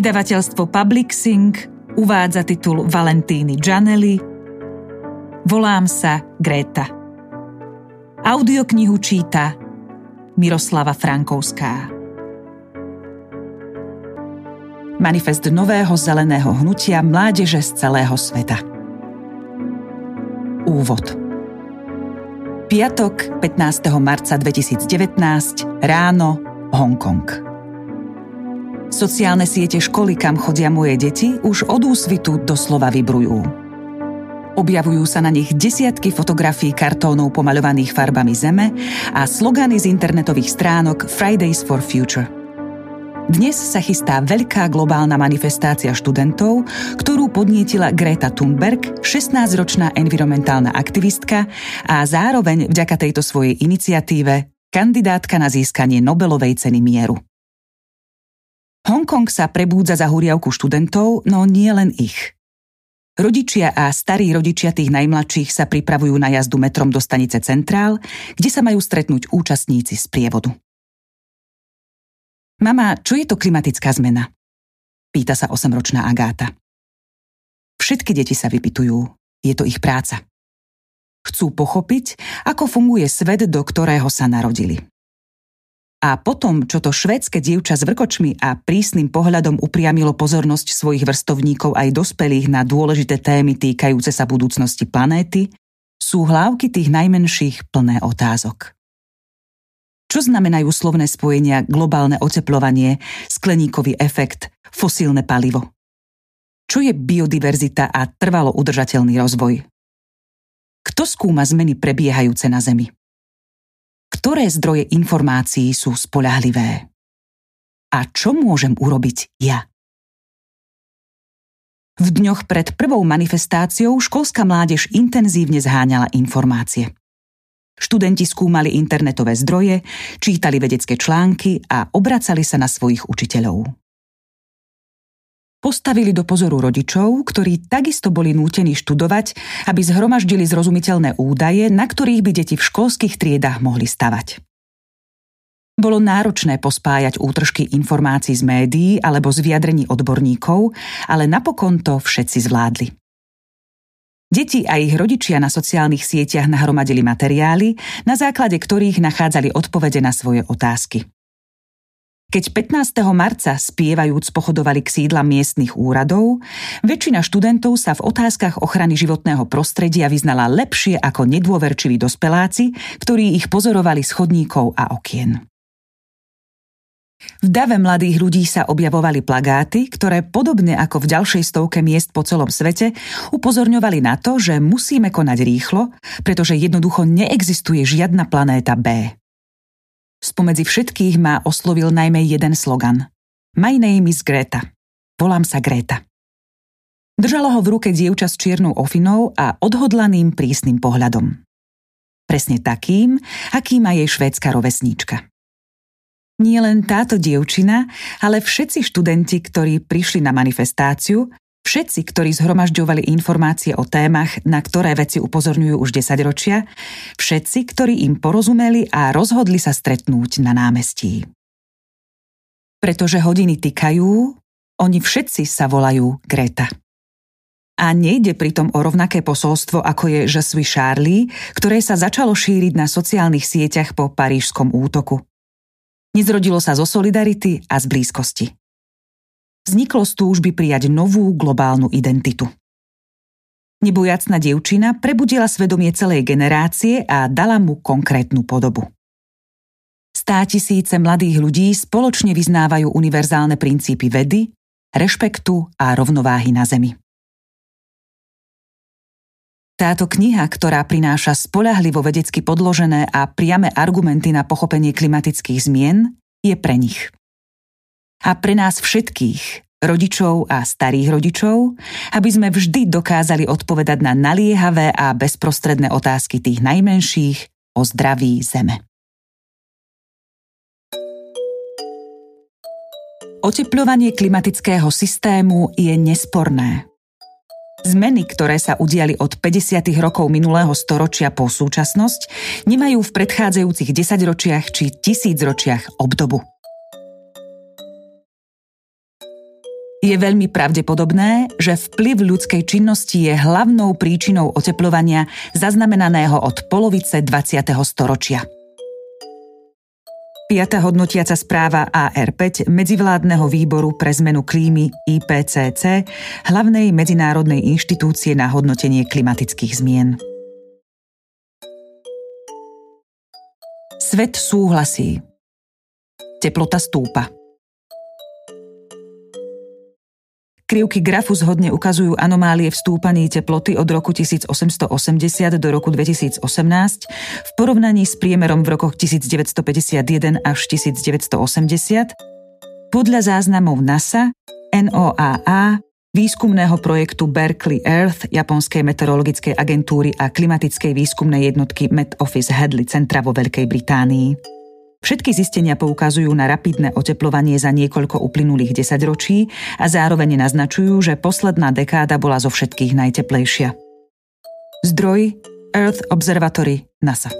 Vydavateľstvo Public Sing uvádza titul Valentíny Gianelli Volám sa Greta. Audioknihu číta Miroslava Frankovská. Manifest nového zeleného hnutia mládeže z celého sveta. Úvod Piatok, 15. marca 2019, ráno, Hongkong. Sociálne siete školy, kam chodia moje deti, už od úsvitu doslova vybrujú. Objavujú sa na nich desiatky fotografií kartónov pomaľovaných farbami zeme a slogany z internetových stránok Fridays for Future – dnes sa chystá veľká globálna manifestácia študentov, ktorú podnietila Greta Thunberg, 16-ročná environmentálna aktivistka a zároveň vďaka tejto svojej iniciatíve kandidátka na získanie Nobelovej ceny mieru. Hongkong sa prebúdza za huriavku študentov, no nie len ich. Rodičia a starí rodičia tých najmladších sa pripravujú na jazdu metrom do stanice Centrál, kde sa majú stretnúť účastníci z prievodu. Mama, čo je to klimatická zmena? Pýta sa osemročná Agáta. Všetky deti sa vypitujú. Je to ich práca. Chcú pochopiť, ako funguje svet, do ktorého sa narodili. A potom, čo to švédske dievča s vrkočmi a prísnym pohľadom upriamilo pozornosť svojich vrstovníkov aj dospelých na dôležité témy týkajúce sa budúcnosti planéty, sú hlávky tých najmenších plné otázok. Čo znamenajú slovné spojenia globálne oteplovanie, skleníkový efekt, fosílne palivo? Čo je biodiverzita a trvalo udržateľný rozvoj? Kto skúma zmeny prebiehajúce na Zemi? Ktoré zdroje informácií sú spolahlivé? A čo môžem urobiť ja? V dňoch pred prvou manifestáciou školská mládež intenzívne zháňala informácie. Študenti skúmali internetové zdroje, čítali vedecké články a obracali sa na svojich učiteľov. Postavili do pozoru rodičov, ktorí takisto boli nútení študovať, aby zhromaždili zrozumiteľné údaje, na ktorých by deti v školských triedách mohli stavať. Bolo náročné pospájať útržky informácií z médií alebo z vyjadrení odborníkov, ale napokon to všetci zvládli. Deti a ich rodičia na sociálnych sieťach nahromadili materiály, na základe ktorých nachádzali odpovede na svoje otázky. Keď 15. marca spievajúc pochodovali k sídla miestnych úradov, väčšina študentov sa v otázkach ochrany životného prostredia vyznala lepšie ako nedôverčiví dospeláci, ktorí ich pozorovali z chodníkov a okien. V dave mladých ľudí sa objavovali plagáty, ktoré podobne ako v ďalšej stovke miest po celom svete upozorňovali na to, že musíme konať rýchlo, pretože jednoducho neexistuje žiadna planéta B. Spomedzi všetkých ma oslovil najmä jeden slogan. My name is Greta. Volám sa Greta. Držalo ho v ruke dievča s čiernou ofinou a odhodlaným prísnym pohľadom. Presne takým, aký má jej švédska rovesníčka. Nie len táto dievčina, ale všetci študenti, ktorí prišli na manifestáciu, všetci, ktorí zhromažďovali informácie o témach, na ktoré veci upozorňujú už 10 ročia, všetci, ktorí im porozumeli a rozhodli sa stretnúť na námestí. Pretože hodiny tikajú, oni všetci sa volajú Greta. A nejde pritom o rovnaké posolstvo, ako je Je suis Charlie, ktoré sa začalo šíriť na sociálnych sieťach po parížskom útoku. Nezrodilo sa zo solidarity a z blízkosti. Vzniklo z túžby prijať novú globálnu identitu. Nebojacná dievčina prebudila svedomie celej generácie a dala mu konkrétnu podobu. Stá tisíce mladých ľudí spoločne vyznávajú univerzálne princípy vedy, rešpektu a rovnováhy na Zemi. Táto kniha, ktorá prináša spolahlivo vedecky podložené a priame argumenty na pochopenie klimatických zmien, je pre nich. A pre nás všetkých, rodičov a starých rodičov, aby sme vždy dokázali odpovedať na naliehavé a bezprostredné otázky tých najmenších o zdraví Zeme. Oteplovanie klimatického systému je nesporné. Zmeny, ktoré sa udiali od 50. rokov minulého storočia po súčasnosť, nemajú v predchádzajúcich desaťročiach či tisícročiach obdobu. Je veľmi pravdepodobné, že vplyv ľudskej činnosti je hlavnou príčinou oteplovania zaznamenaného od polovice 20. storočia. 5. hodnotiaca správa AR5 Medzivládneho výboru pre zmenu klímy IPCC, hlavnej medzinárodnej inštitúcie na hodnotenie klimatických zmien. Svet súhlasí. Teplota stúpa. Krivky grafu zhodne ukazujú anomálie v stúpaní teploty od roku 1880 do roku 2018 v porovnaní s priemerom v rokoch 1951 až 1980 podľa záznamov NASA, NOAA, výskumného projektu Berkeley Earth Japonskej meteorologickej agentúry a klimatickej výskumnej jednotky Met Office Hadley Centra vo Veľkej Británii. Všetky zistenia poukazujú na rapidné oteplovanie za niekoľko uplynulých desaťročí a zároveň naznačujú, že posledná dekáda bola zo všetkých najteplejšia. Zdroj Earth Observatory NASA.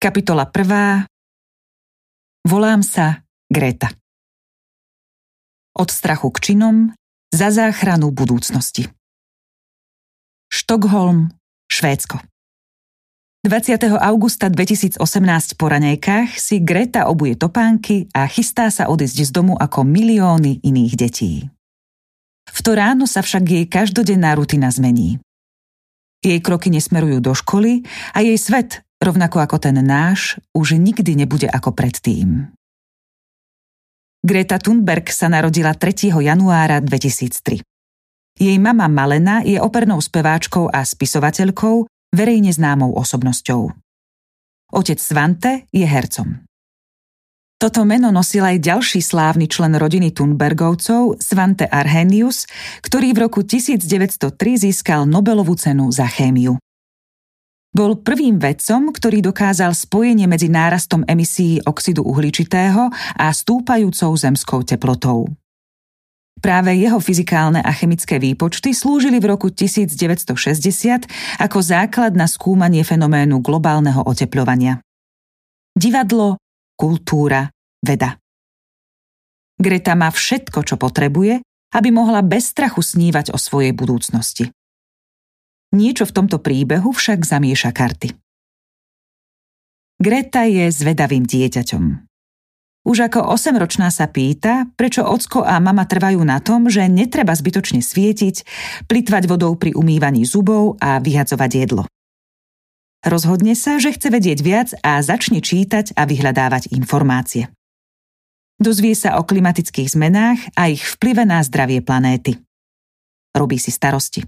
Kapitola 1. Volám sa Greta. Od strachu k činom za záchranu budúcnosti. Štokholm, Švédsko. 20. augusta 2018 po raňajkách si Greta obuje topánky a chystá sa odísť z domu ako milióny iných detí. V to ráno sa však jej každodenná rutina zmení. Jej kroky nesmerujú do školy a jej svet, rovnako ako ten náš, už nikdy nebude ako predtým. Greta Thunberg sa narodila 3. januára 2003. Jej mama Malena je opernou speváčkou a spisovateľkou, verejne známou osobnosťou. Otec Svante je hercom. Toto meno nosil aj ďalší slávny člen rodiny Thunbergovcov, Svante Arrhenius, ktorý v roku 1903 získal Nobelovú cenu za chémiu. Bol prvým vedcom, ktorý dokázal spojenie medzi nárastom emisí oxidu uhličitého a stúpajúcou zemskou teplotou. Práve jeho fyzikálne a chemické výpočty slúžili v roku 1960 ako základ na skúmanie fenoménu globálneho oteplovania. Divadlo, kultúra, veda. Greta má všetko, čo potrebuje, aby mohla bez strachu snívať o svojej budúcnosti. Niečo v tomto príbehu však zamieša karty. Greta je zvedavým dieťaťom. Už ako 8-ročná sa pýta, prečo ocko a mama trvajú na tom, že netreba zbytočne svietiť, plitvať vodou pri umývaní zubov a vyhadzovať jedlo. Rozhodne sa, že chce vedieť viac a začne čítať a vyhľadávať informácie. Dozvie sa o klimatických zmenách a ich vplyve na zdravie planéty. Robí si starosti.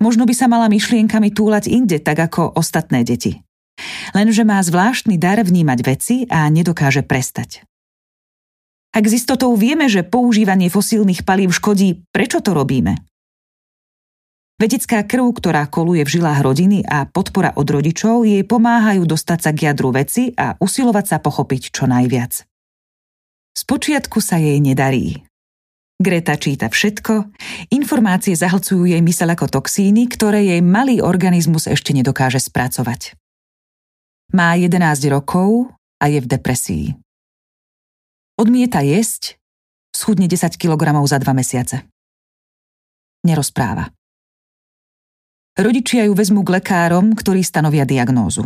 Možno by sa mala myšlienkami túlať inde, tak ako ostatné deti. Lenže má zvláštny dar vnímať veci a nedokáže prestať. Ak z istotou vieme, že používanie fosílnych palív škodí, prečo to robíme? Vedecká krv, ktorá koluje v žilách rodiny a podpora od rodičov jej pomáhajú dostať sa k jadru veci a usilovať sa pochopiť čo najviac. Spočiatku sa jej nedarí. Greta číta všetko, informácie zahlcujú jej mysel ako toxíny, ktoré jej malý organizmus ešte nedokáže spracovať. Má 11 rokov a je v depresii. Odmieta jesť, schudne 10 kg za dva mesiace. Nerozpráva. Rodičia ju vezmú k lekárom, ktorí stanovia diagnózu.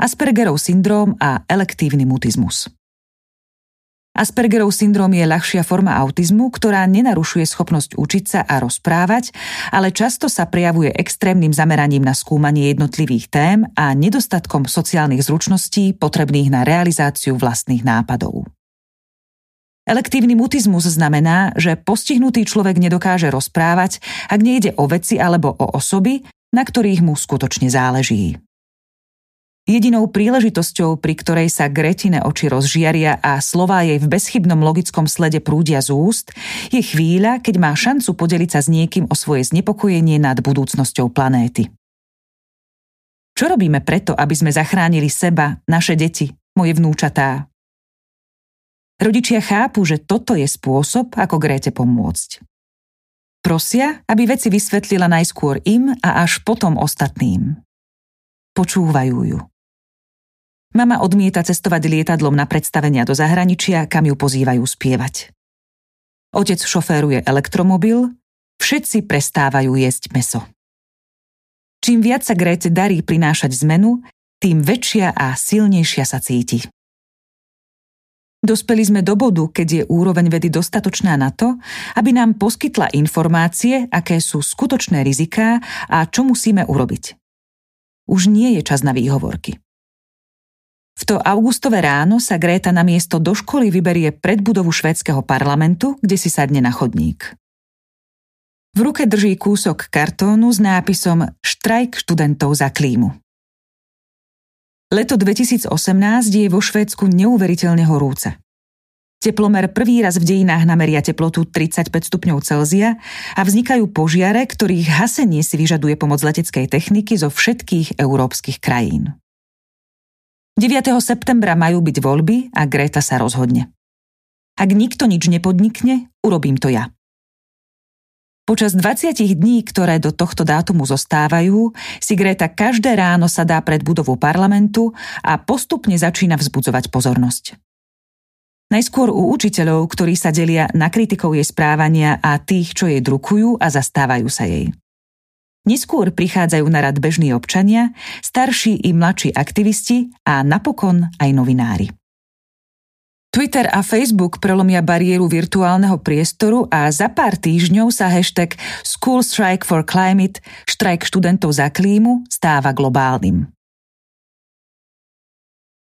Aspergerov syndróm a elektívny mutizmus. Aspergerov syndrom je ľahšia forma autizmu, ktorá nenarušuje schopnosť učiť sa a rozprávať, ale často sa prejavuje extrémnym zameraním na skúmanie jednotlivých tém a nedostatkom sociálnych zručností potrebných na realizáciu vlastných nápadov. Elektívny mutizmus znamená, že postihnutý človek nedokáže rozprávať, ak nejde o veci alebo o osoby, na ktorých mu skutočne záleží. Jedinou príležitosťou, pri ktorej sa Gretine oči rozžiaria a slová jej v bezchybnom logickom slede prúdia z úst, je chvíľa, keď má šancu podeliť sa s niekým o svoje znepokojenie nad budúcnosťou planéty. Čo robíme preto, aby sme zachránili seba, naše deti, moje vnúčatá? Rodičia chápu, že toto je spôsob, ako Gréte pomôcť. Prosia, aby veci vysvetlila najskôr im a až potom ostatným. Počúvajú ju. Mama odmieta cestovať lietadlom na predstavenia do zahraničia, kam ju pozývajú spievať. Otec šoféruje elektromobil, všetci prestávajú jesť meso. Čím viac sa Gréte darí prinášať zmenu, tým väčšia a silnejšia sa cíti. Dospeli sme do bodu, keď je úroveň vedy dostatočná na to, aby nám poskytla informácie, aké sú skutočné riziká a čo musíme urobiť. Už nie je čas na výhovorky. V to augustové ráno sa Gréta na miesto do školy vyberie pred budovu švédskeho parlamentu, kde si sadne na chodník. V ruke drží kúsok kartónu s nápisom Štrajk študentov za klímu. Leto 2018 je vo Švédsku neuveriteľne horúce. Teplomer prvý raz v dejinách nameria teplotu 35 stupňov Celzia a vznikajú požiare, ktorých hasenie si vyžaduje pomoc leteckej techniky zo všetkých európskych krajín. 9. septembra majú byť voľby a Greta sa rozhodne. Ak nikto nič nepodnikne, urobím to ja. Počas 20 dní, ktoré do tohto dátumu zostávajú, si Greta každé ráno sadá pred budovu parlamentu a postupne začína vzbudzovať pozornosť. Najskôr u učiteľov, ktorí sa delia na kritikov jej správania a tých, čo jej drukujú a zastávajú sa jej. Neskôr prichádzajú na rad bežní občania, starší i mladší aktivisti a napokon aj novinári. Twitter a Facebook prelomia bariéru virtuálneho priestoru a za pár týždňov sa hashtag School Strike for Climate, štrajk študentov za klímu, stáva globálnym.